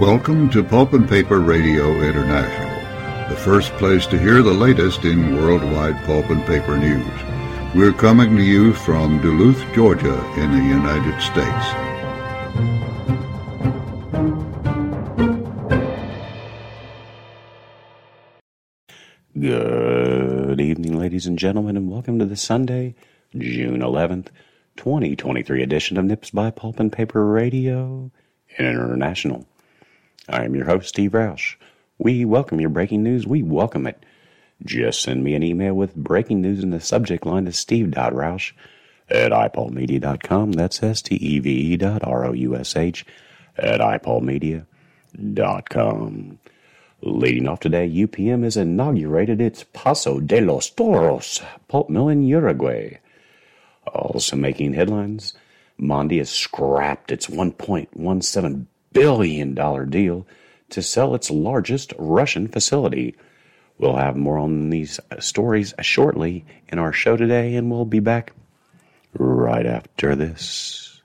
Welcome to Pulp and Paper Radio International, the first place to hear the latest in worldwide pulp and paper news. We're coming to you from Duluth, Georgia, in the United States. Good evening, ladies and gentlemen, and welcome to the Sunday, June 11th, 2023 edition of Nips by Pulp and Paper Radio International. I am your host, Steve Roush. We welcome your breaking news. We welcome it. Just send me an email with breaking news in the subject line to steve.roush at ipolmedia.com. That's S-T-E-V-E dot R-O-U-S-H at ipolmedia.com. Leading off today, UPM has inaugurated its Paso de los Toros pulp mill in Uruguay. Also making headlines, Mondi has scrapped its $1.17 billion dollar deal to sell its largest Russian facility. We'll have more on these stories shortly in our show today, and we'll be back right after this.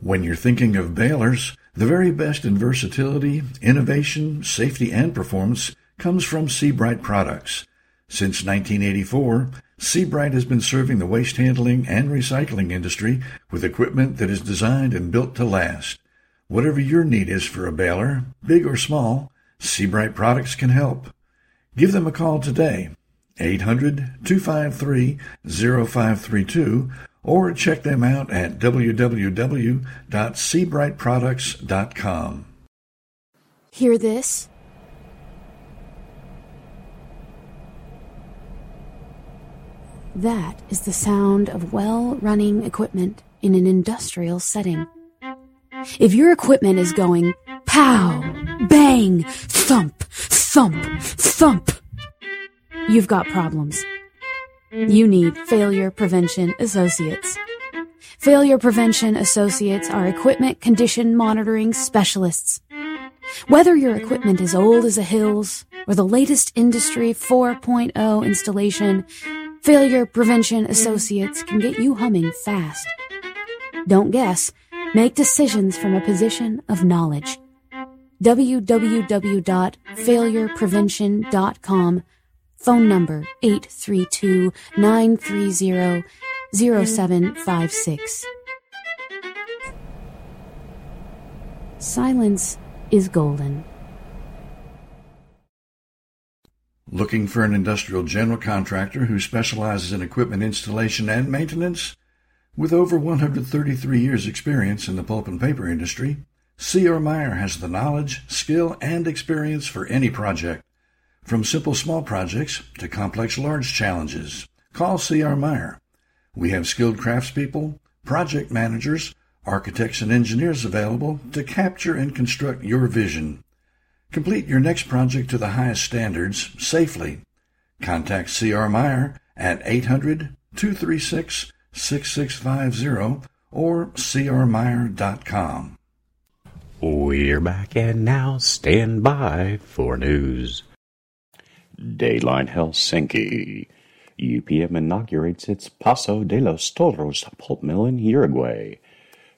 When you're thinking of balers, the very best in versatility, innovation, safety, and performance comes from Sebright products. Since 1984, Sebright has been serving the waste handling and recycling industry with equipment that is designed and built to last. Whatever your need is for a baler, big or small, Sebright products can help. Give them a call today, 800-253-0532, or check them out at www.sebrightproducts.com. Hear this? That is the sound of well running equipment in an industrial setting. If your equipment is going pow, bang, thump, thump, thump, you've got problems. You need Failure Prevention Associates. Failure Prevention Associates are equipment condition monitoring specialists. Whether your equipment is old as the hills or the latest Industry 4.0 installation, Failure Prevention Associates can get you humming fast. Don't guess. Make decisions from a position of knowledge. www.failureprevention.com. Phone number 832-930-0756. Silence is golden. Looking for an industrial general contractor who specializes in equipment installation and maintenance? With over 133 years experience in the pulp and paper industry, C.R. Meyer has the knowledge, skill, and experience for any project. From simple small projects to complex large challenges, call C.R. Meyer. We have skilled craftspeople, project managers, architects, and engineers available to capture and construct your vision. Complete your next project to the highest standards safely. Contact C.R. Meyer at 800 236 6650 or crmeyer.com. We're back and now stand by for news. Dayline Helsinki. UPM inaugurates its Paso de los Toros pulp mill in Uruguay.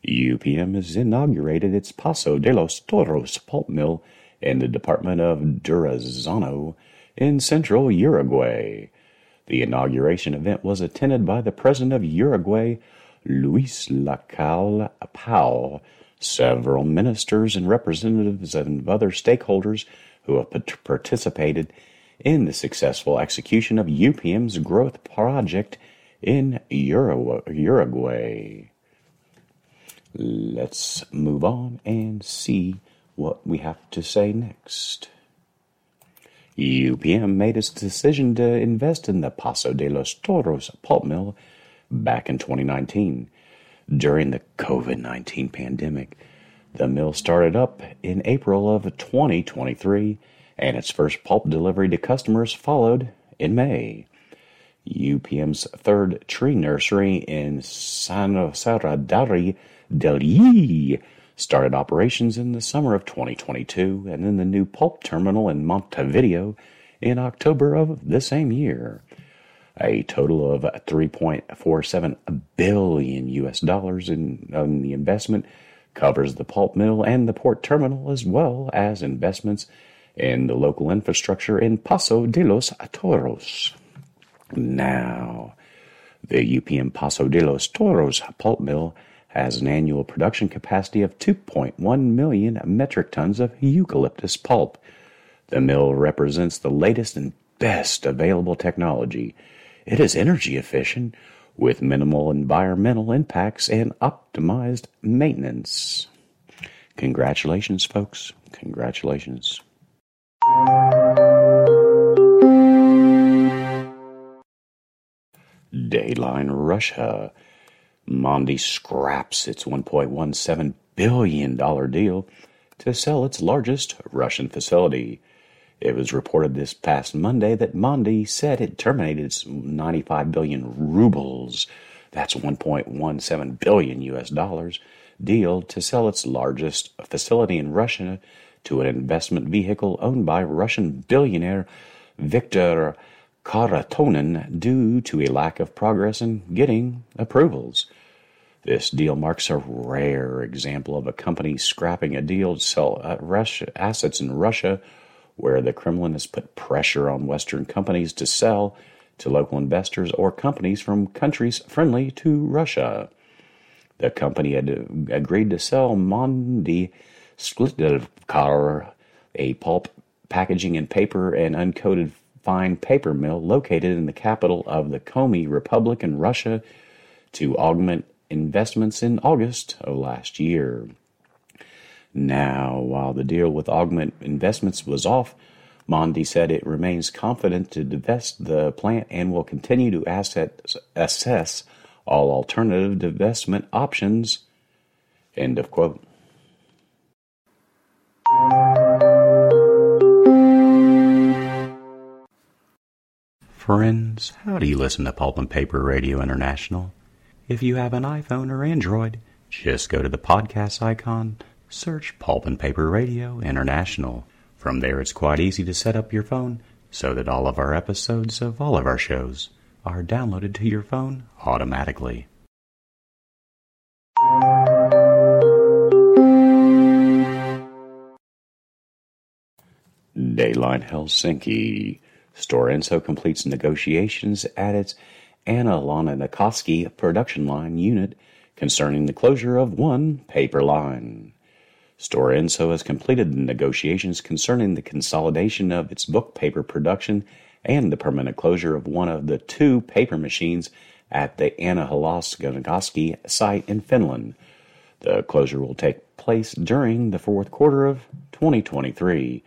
UPM has inaugurated its Paso de los Toros pulp mill in the department of Durazno in central Uruguay. The inauguration event was attended by the president of Uruguay, Luis Lacalle Pou, several ministers and representatives of other stakeholders who have participated in the successful execution of UPM's growth project in Uruguay. Let's move on and see what we have to say next. UPM made its decision to invest in the Paso de los Toros pulp mill back in 2019. During the COVID 19 pandemic, the mill started up in April of 2023 and its first pulp delivery to customers followed in May. UPM's third tree nursery in San Sarandí del Yí started operations in the summer of 2022 and then the new pulp terminal in Montevideo in October of the same year. A total of 3.47 billion US dollars in, in the investment covers the pulp mill and the port terminal, as well as investments in the local infrastructure in Paso de los Toros. Now, the UPM Paso de los Toros pulp mill has an annual production capacity of 2.1 million metric tons of eucalyptus pulp. The mill represents the latest and best available technology. It is energy efficient with minimal environmental impacts and optimized maintenance. Congratulations, folks. Congratulations. Dayline Russia. Mondi scraps its $1.17 billion deal to sell its largest Russian facility. It was reported this past Monday that Mondi said it terminated its 95 billion rubles, that's 1.17 billion US dollars, deal to sell its largest facility in Russia to an investment vehicle owned by Russian billionaire Viktor Kharitonin due to a lack of progress in getting approvals. This deal marks a rare example of a company scrapping a deal to sell uh, Russia, assets in Russia where the Kremlin has put pressure on Western companies to sell to local investors or companies from countries friendly to Russia. The company had agreed to sell Mondi Syktyvkar, a pulp, packaging, and paper and uncoated fine paper mill located in the capital of the Komi Republic in Russia, to augment investments in August of last year. Now, while the deal with Augment Investments was off, Mondi said it remains confident to divest the plant and will continue to asset, assess all alternative divestment options. End of quote. Friends, how do you listen to Pulp and Paper Radio International? If you have an iPhone or Android, just go to the podcast icon search Pulp and Paper Radio International. From there, it's quite easy to set up your phone so that all of our episodes of all of our shows are downloaded to your phone automatically. Dayline Helsinki. Stora Enso completes negotiations at its Anna Launokoski production line unit concerning the closure of one paper line. Stora Enso has completed the negotiations concerning the consolidation of its book paper production and the permanent closure of one of the two paper machines at the Äänekoski site in Finland. The closure will take place during the fourth quarter of 2023.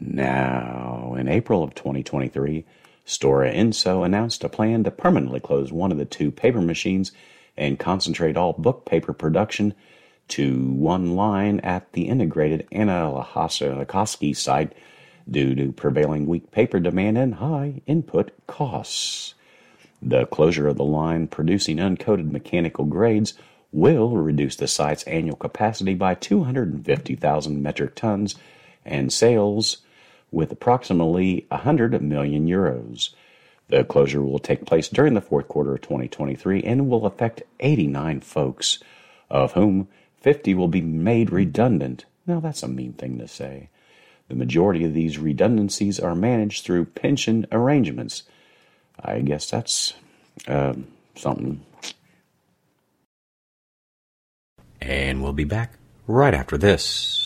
Now, in April of 2023, Stora Enso announced a plan to permanently close one of the two paper machines and concentrate all book paper production to one line at the integrated Äänekoski site due to prevailing weak paper demand and high input costs. The closure of the line producing uncoated mechanical grades will reduce the site's annual capacity by 250,000 metric tons and sales with approximately 100 million euros. The closure will take place during the fourth quarter of 2023 and will affect 89 folks, of whom 50 will be made redundant. Now, that's a mean thing to say. The majority of these redundancies are managed through pension arrangements. I guess that's um, something. And we'll be back right after this.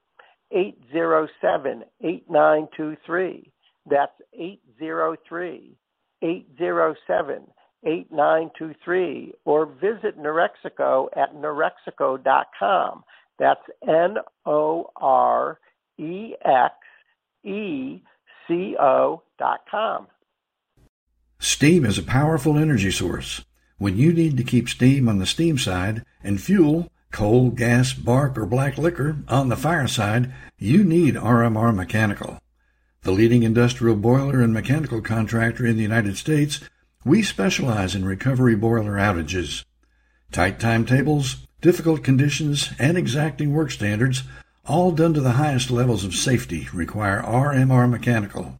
807 8923. That's 803 807 8923. Or visit Norexeco at norexeco.com. That's N O R E X E C O dot com. Steam is a powerful energy source. When you need to keep steam on the steam side and fuel, coal, gas, bark, or black liquor on the fireside, you need RMR Mechanical. The leading industrial boiler and mechanical contractor in the United States, we specialize in recovery boiler outages. Tight timetables, difficult conditions, and exacting work standards, all done to the highest levels of safety, require RMR Mechanical.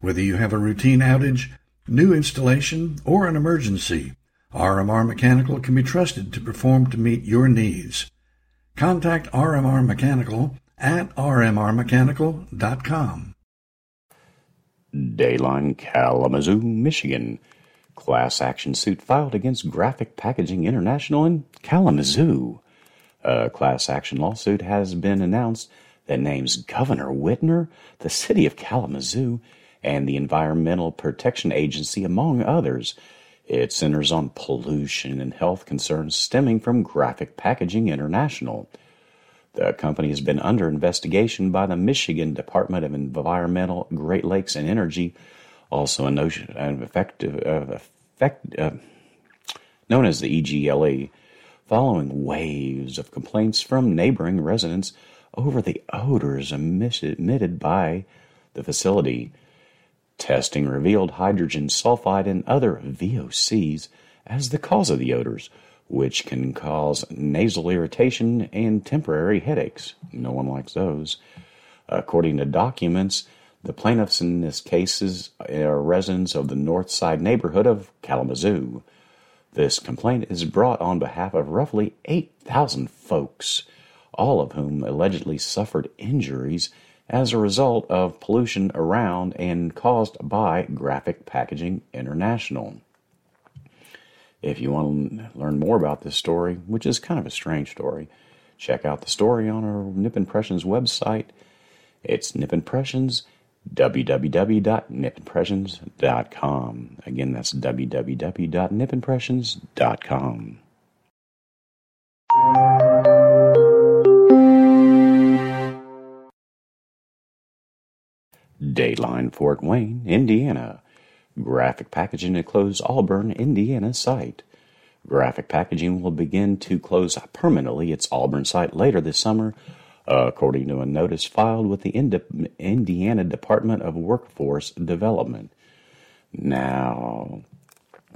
Whether you have a routine outage, new installation, or an emergency, RMR Mechanical can be trusted to perform to meet your needs. Contact RMR Mechanical at rmrmechanical.com. Dayline, Kalamazoo, Michigan. Class action suit filed against Graphic Packaging International in Kalamazoo. A class action lawsuit has been announced that names Governor Whitmer, the city of Kalamazoo, and the Environmental Protection Agency, among others. It centers on pollution and health concerns stemming from Graphic Packaging International. The company has been under investigation by the Michigan Department of Environmental, Great Lakes, and Energy, also a notion of effective, uh, effect, uh, known as the EGLE, following waves of complaints from neighboring residents over the odors emitted by the facility. Testing revealed hydrogen sulfide and other VOCs as the cause of the odors, which can cause nasal irritation and temporary headaches. No one likes those. According to documents, the plaintiffs in this case are residents of the North Side neighborhood of Kalamazoo. This complaint is brought on behalf of roughly 8,000 folks, all of whom allegedly suffered injuries as a result of pollution around and caused by Graphic Packaging International. If you want to learn more about this story, which is kind of a strange story, check out the story on our Nip Impressions website. It's Nip Impressions, www.nipimpressions.com. Again, that's www.nipimpressions.com. Dayline Fort Wayne, Indiana. Graphic Packaging to close Auburn, Indiana site. Graphic Packaging will begin to close permanently its Auburn site later this summer, according to a notice filed with the Indiana Department of Workforce Development. Now,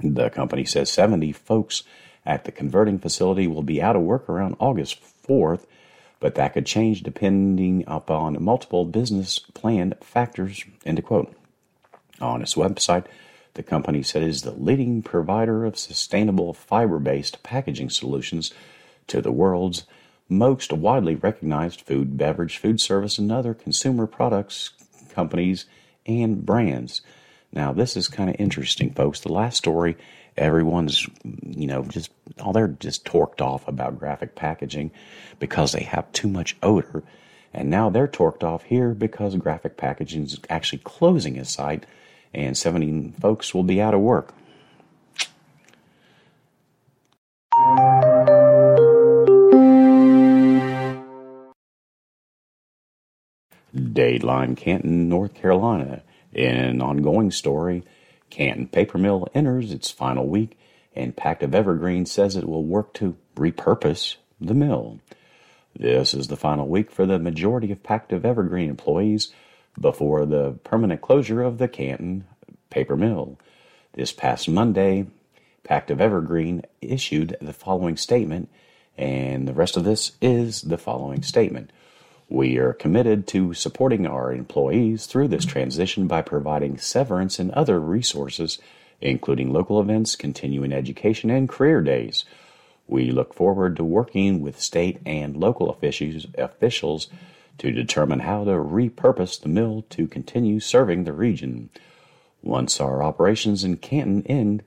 the company says 70 folks at the converting facility will be out of work around August 4th but that could change depending upon multiple business plan factors. End quote. On its website, the company said it is the leading provider of sustainable fiber based packaging solutions to the world's most widely recognized food, beverage, food service, and other consumer products companies and brands. Now, this is kind of interesting, folks. The last story everyone's you know just all they're just torqued off about graphic packaging because they have too much odor. And now they're torqued off here because graphic packaging is actually closing a site and 70 folks will be out of work. Dayline Canton, North Carolina. In an ongoing story, Canton Paper Mill enters its final week, and of Evergreen says it will work to repurpose the mill. This is the final week for the majority of Pactiv Evergreen employees before the permanent closure of the Canton Paper Mill. This past Monday, Pactiv Evergreen issued the following statement, and the rest of this is the following statement. We are committed to supporting our employees through this transition by providing severance and other resources, including local events, continuing education, and career days. We look forward to working with state and local officials, to determine how to repurpose the mill to continue serving the region. Once our operations in Canton end,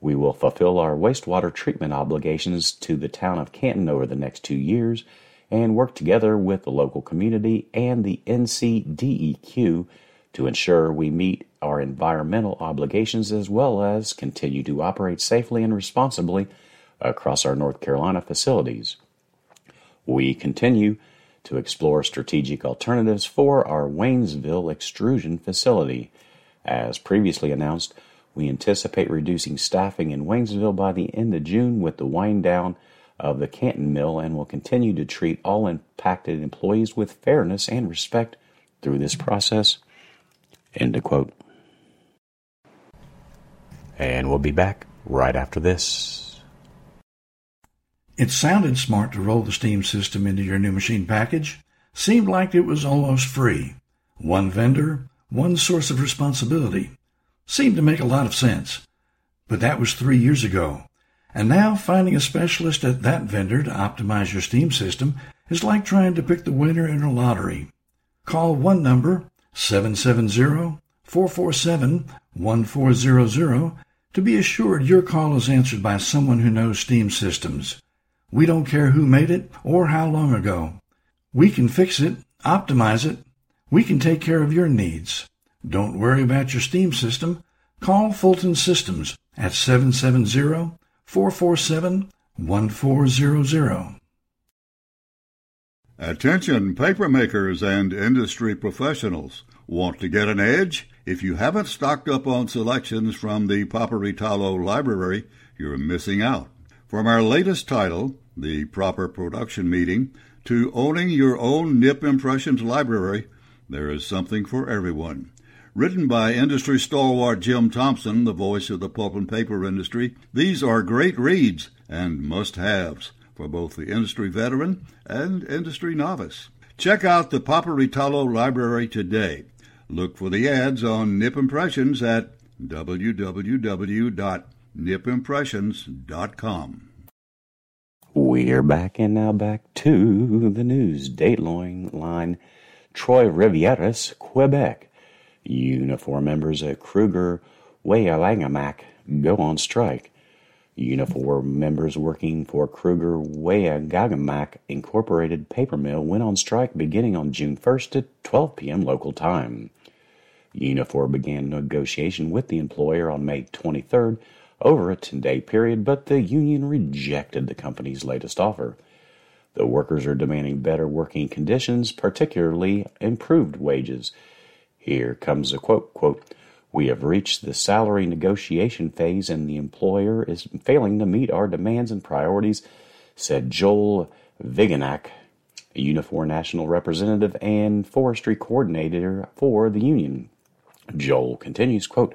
we will fulfill our wastewater treatment obligations to the town of Canton over the next two years and work together with the local community and the NCDEQ to ensure we meet our environmental obligations as well as continue to operate safely and responsibly across our North Carolina facilities. We continue to explore strategic alternatives for our Waynesville extrusion facility. As previously announced, we anticipate reducing staffing in Waynesville by the end of June with the wind down of the Canton Mill and will continue to treat all impacted employees with fairness and respect through this process. End quote. And we'll be back right after this. It sounded smart to roll the steam system into your new machine package. Seemed like it was almost free. One vendor, one source of responsibility. Seemed to make a lot of sense. But that was three years ago. And now finding a specialist at that vendor to optimize your steam system is like trying to pick the winner in a lottery. Call one number, 770-447-1400, to be assured your call is answered by someone who knows steam systems. We don't care who made it or how long ago. We can fix it, optimize it. We can take care of your needs. Don't worry about your steam system. Call Fulton Systems at 770 447 1400. Attention papermakers and industry professionals. Want to get an edge? If you haven't stocked up on selections from the Paperitalo Library, you're missing out. From our latest title, The Proper Production Meeting, to owning your own Nip Impressions library, there is something for everyone. Written by industry stalwart Jim Thompson, the voice of the pulp and paper industry, these are great reads and must haves for both the industry veteran and industry novice. Check out the Paperitalo Library today. Look for the ads on Nip Impressions at www.nipimpressions.com. We're back and now back to the news. Dateline line Trois-Rivières, Quebec. Unifor members at Kruger Wayagamack go on strike. Unifor members working for Kruger Wayagamack Incorporated Paper Mill went on strike beginning on June 1st at 12 p.m. local time. Unifor began negotiation with the employer on May 23rd over a 10 day period, but the union rejected the company's latest offer. The workers are demanding better working conditions, particularly improved wages. Here comes a quote, quote, we have reached the salary negotiation phase and the employer is failing to meet our demands and priorities, said Joel Viganak, a Unifor national representative and forestry coordinator for the union. Joel continues, quote,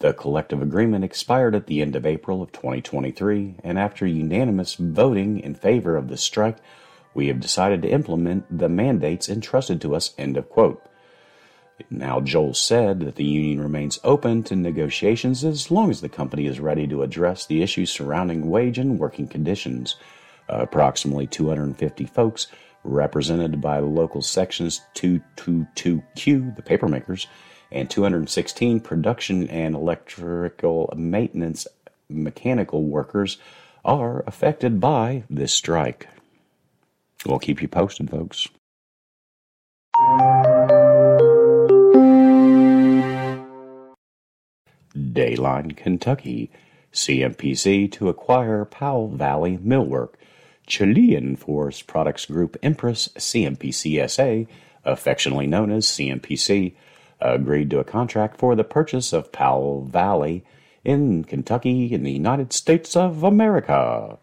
the collective agreement expired at the end of April of 2023, and after unanimous voting in favor of the strike, we have decided to implement the mandates entrusted to us. End of quote. Now, Joel said that the union remains open to negotiations as long as the company is ready to address the issues surrounding wage and working conditions. Uh, approximately 250 folks, represented by local sections 222Q, the papermakers, and 216 production and electrical maintenance mechanical workers, are affected by this strike. We'll keep you posted, folks. Dayline, Kentucky. CMPC to acquire Powell Valley Millwork. Chilean Forest Products Group Empress CMPCSA, affectionately known as CMPC, agreed to a contract for the purchase of Powell Valley in Kentucky in the United States of America.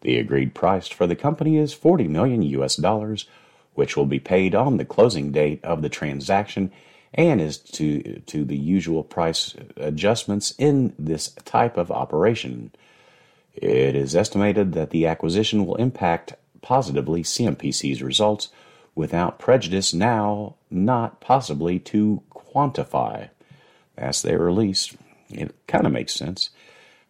The agreed price for the company is 40 million US dollars, which will be paid on the closing date of the transaction and is to, to the usual price adjustments in this type of operation. It is estimated that the acquisition will impact positively CMPC's results without prejudice now not possibly to quantify. As they release, it kind of makes sense.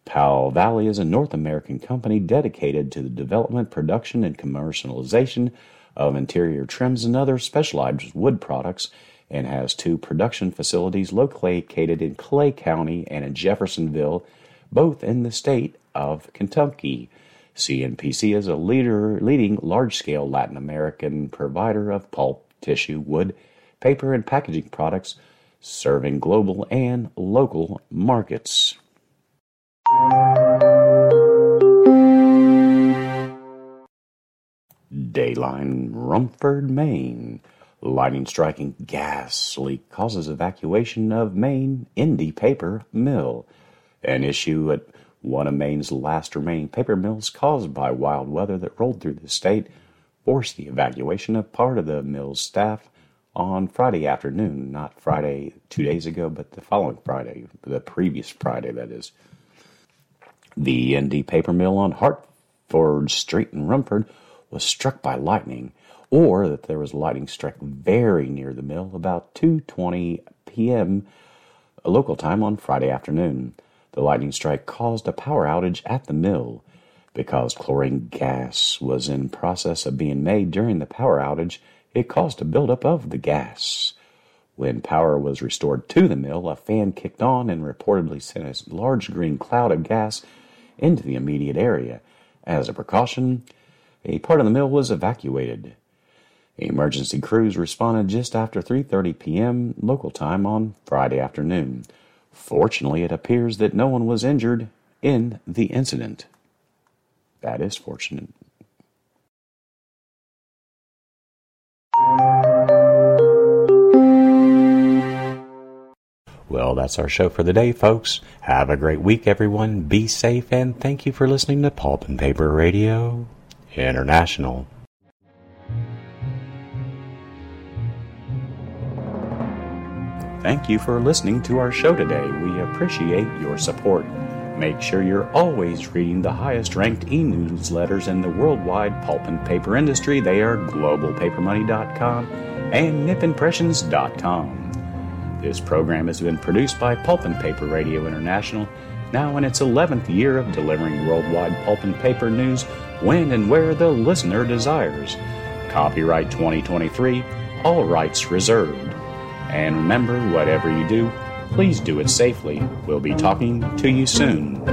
Powell Valley is a North American company dedicated to the development, production, and commercialization of interior trims and other specialized wood products and has two production facilities located in Clay County and in Jeffersonville, both in the state of Kentucky. CMPC is a leader, leading large scale Latin American provider of pulp, tissue, wood, paper, and packaging products serving global and local markets. Dayline, Rumford, Maine. Lightning striking gas leak causes evacuation of Maine ND Paper Mill. An issue at one of Maine's last remaining paper mills caused by wild weather that rolled through the state forced the evacuation of part of the mill's staff on Friday afternoon, not Friday two days ago, but the following Friday, the previous Friday, that is. The ND paper mill on Hartford Street in Rumford was struck by lightning, or that there was lightning struck very near the mill about 2:20 p.m. local time on Friday afternoon. The lightning strike caused a power outage at the mill. Because chlorine gas was in process of being made during the power outage, it caused a buildup of the gas. When power was restored to the mill, a fan kicked on and reportedly sent a large green cloud of gas into the immediate area. As a precaution, a part of the mill was evacuated. Emergency crews responded just after 3:30 p.m. local time on Friday afternoon. Fortunately, it appears that no one was injured in the incident. That is fortunate. Well, that's our show for the day, folks. Have a great week, everyone. Be safe, and thank you for listening to Pulp and Paper Radio International. Thank you for listening to our show today. We appreciate your support. Make sure you're always reading the highest ranked e newsletters in the worldwide pulp and paper industry. They are globalpapermoney.com and nipimpressions.com. This program has been produced by Pulp and Paper Radio International, now in its 11th year of delivering worldwide pulp and paper news when and where the listener desires. Copyright 2023, all rights reserved. And remember, whatever you do, please do it safely. We'll be talking to you soon.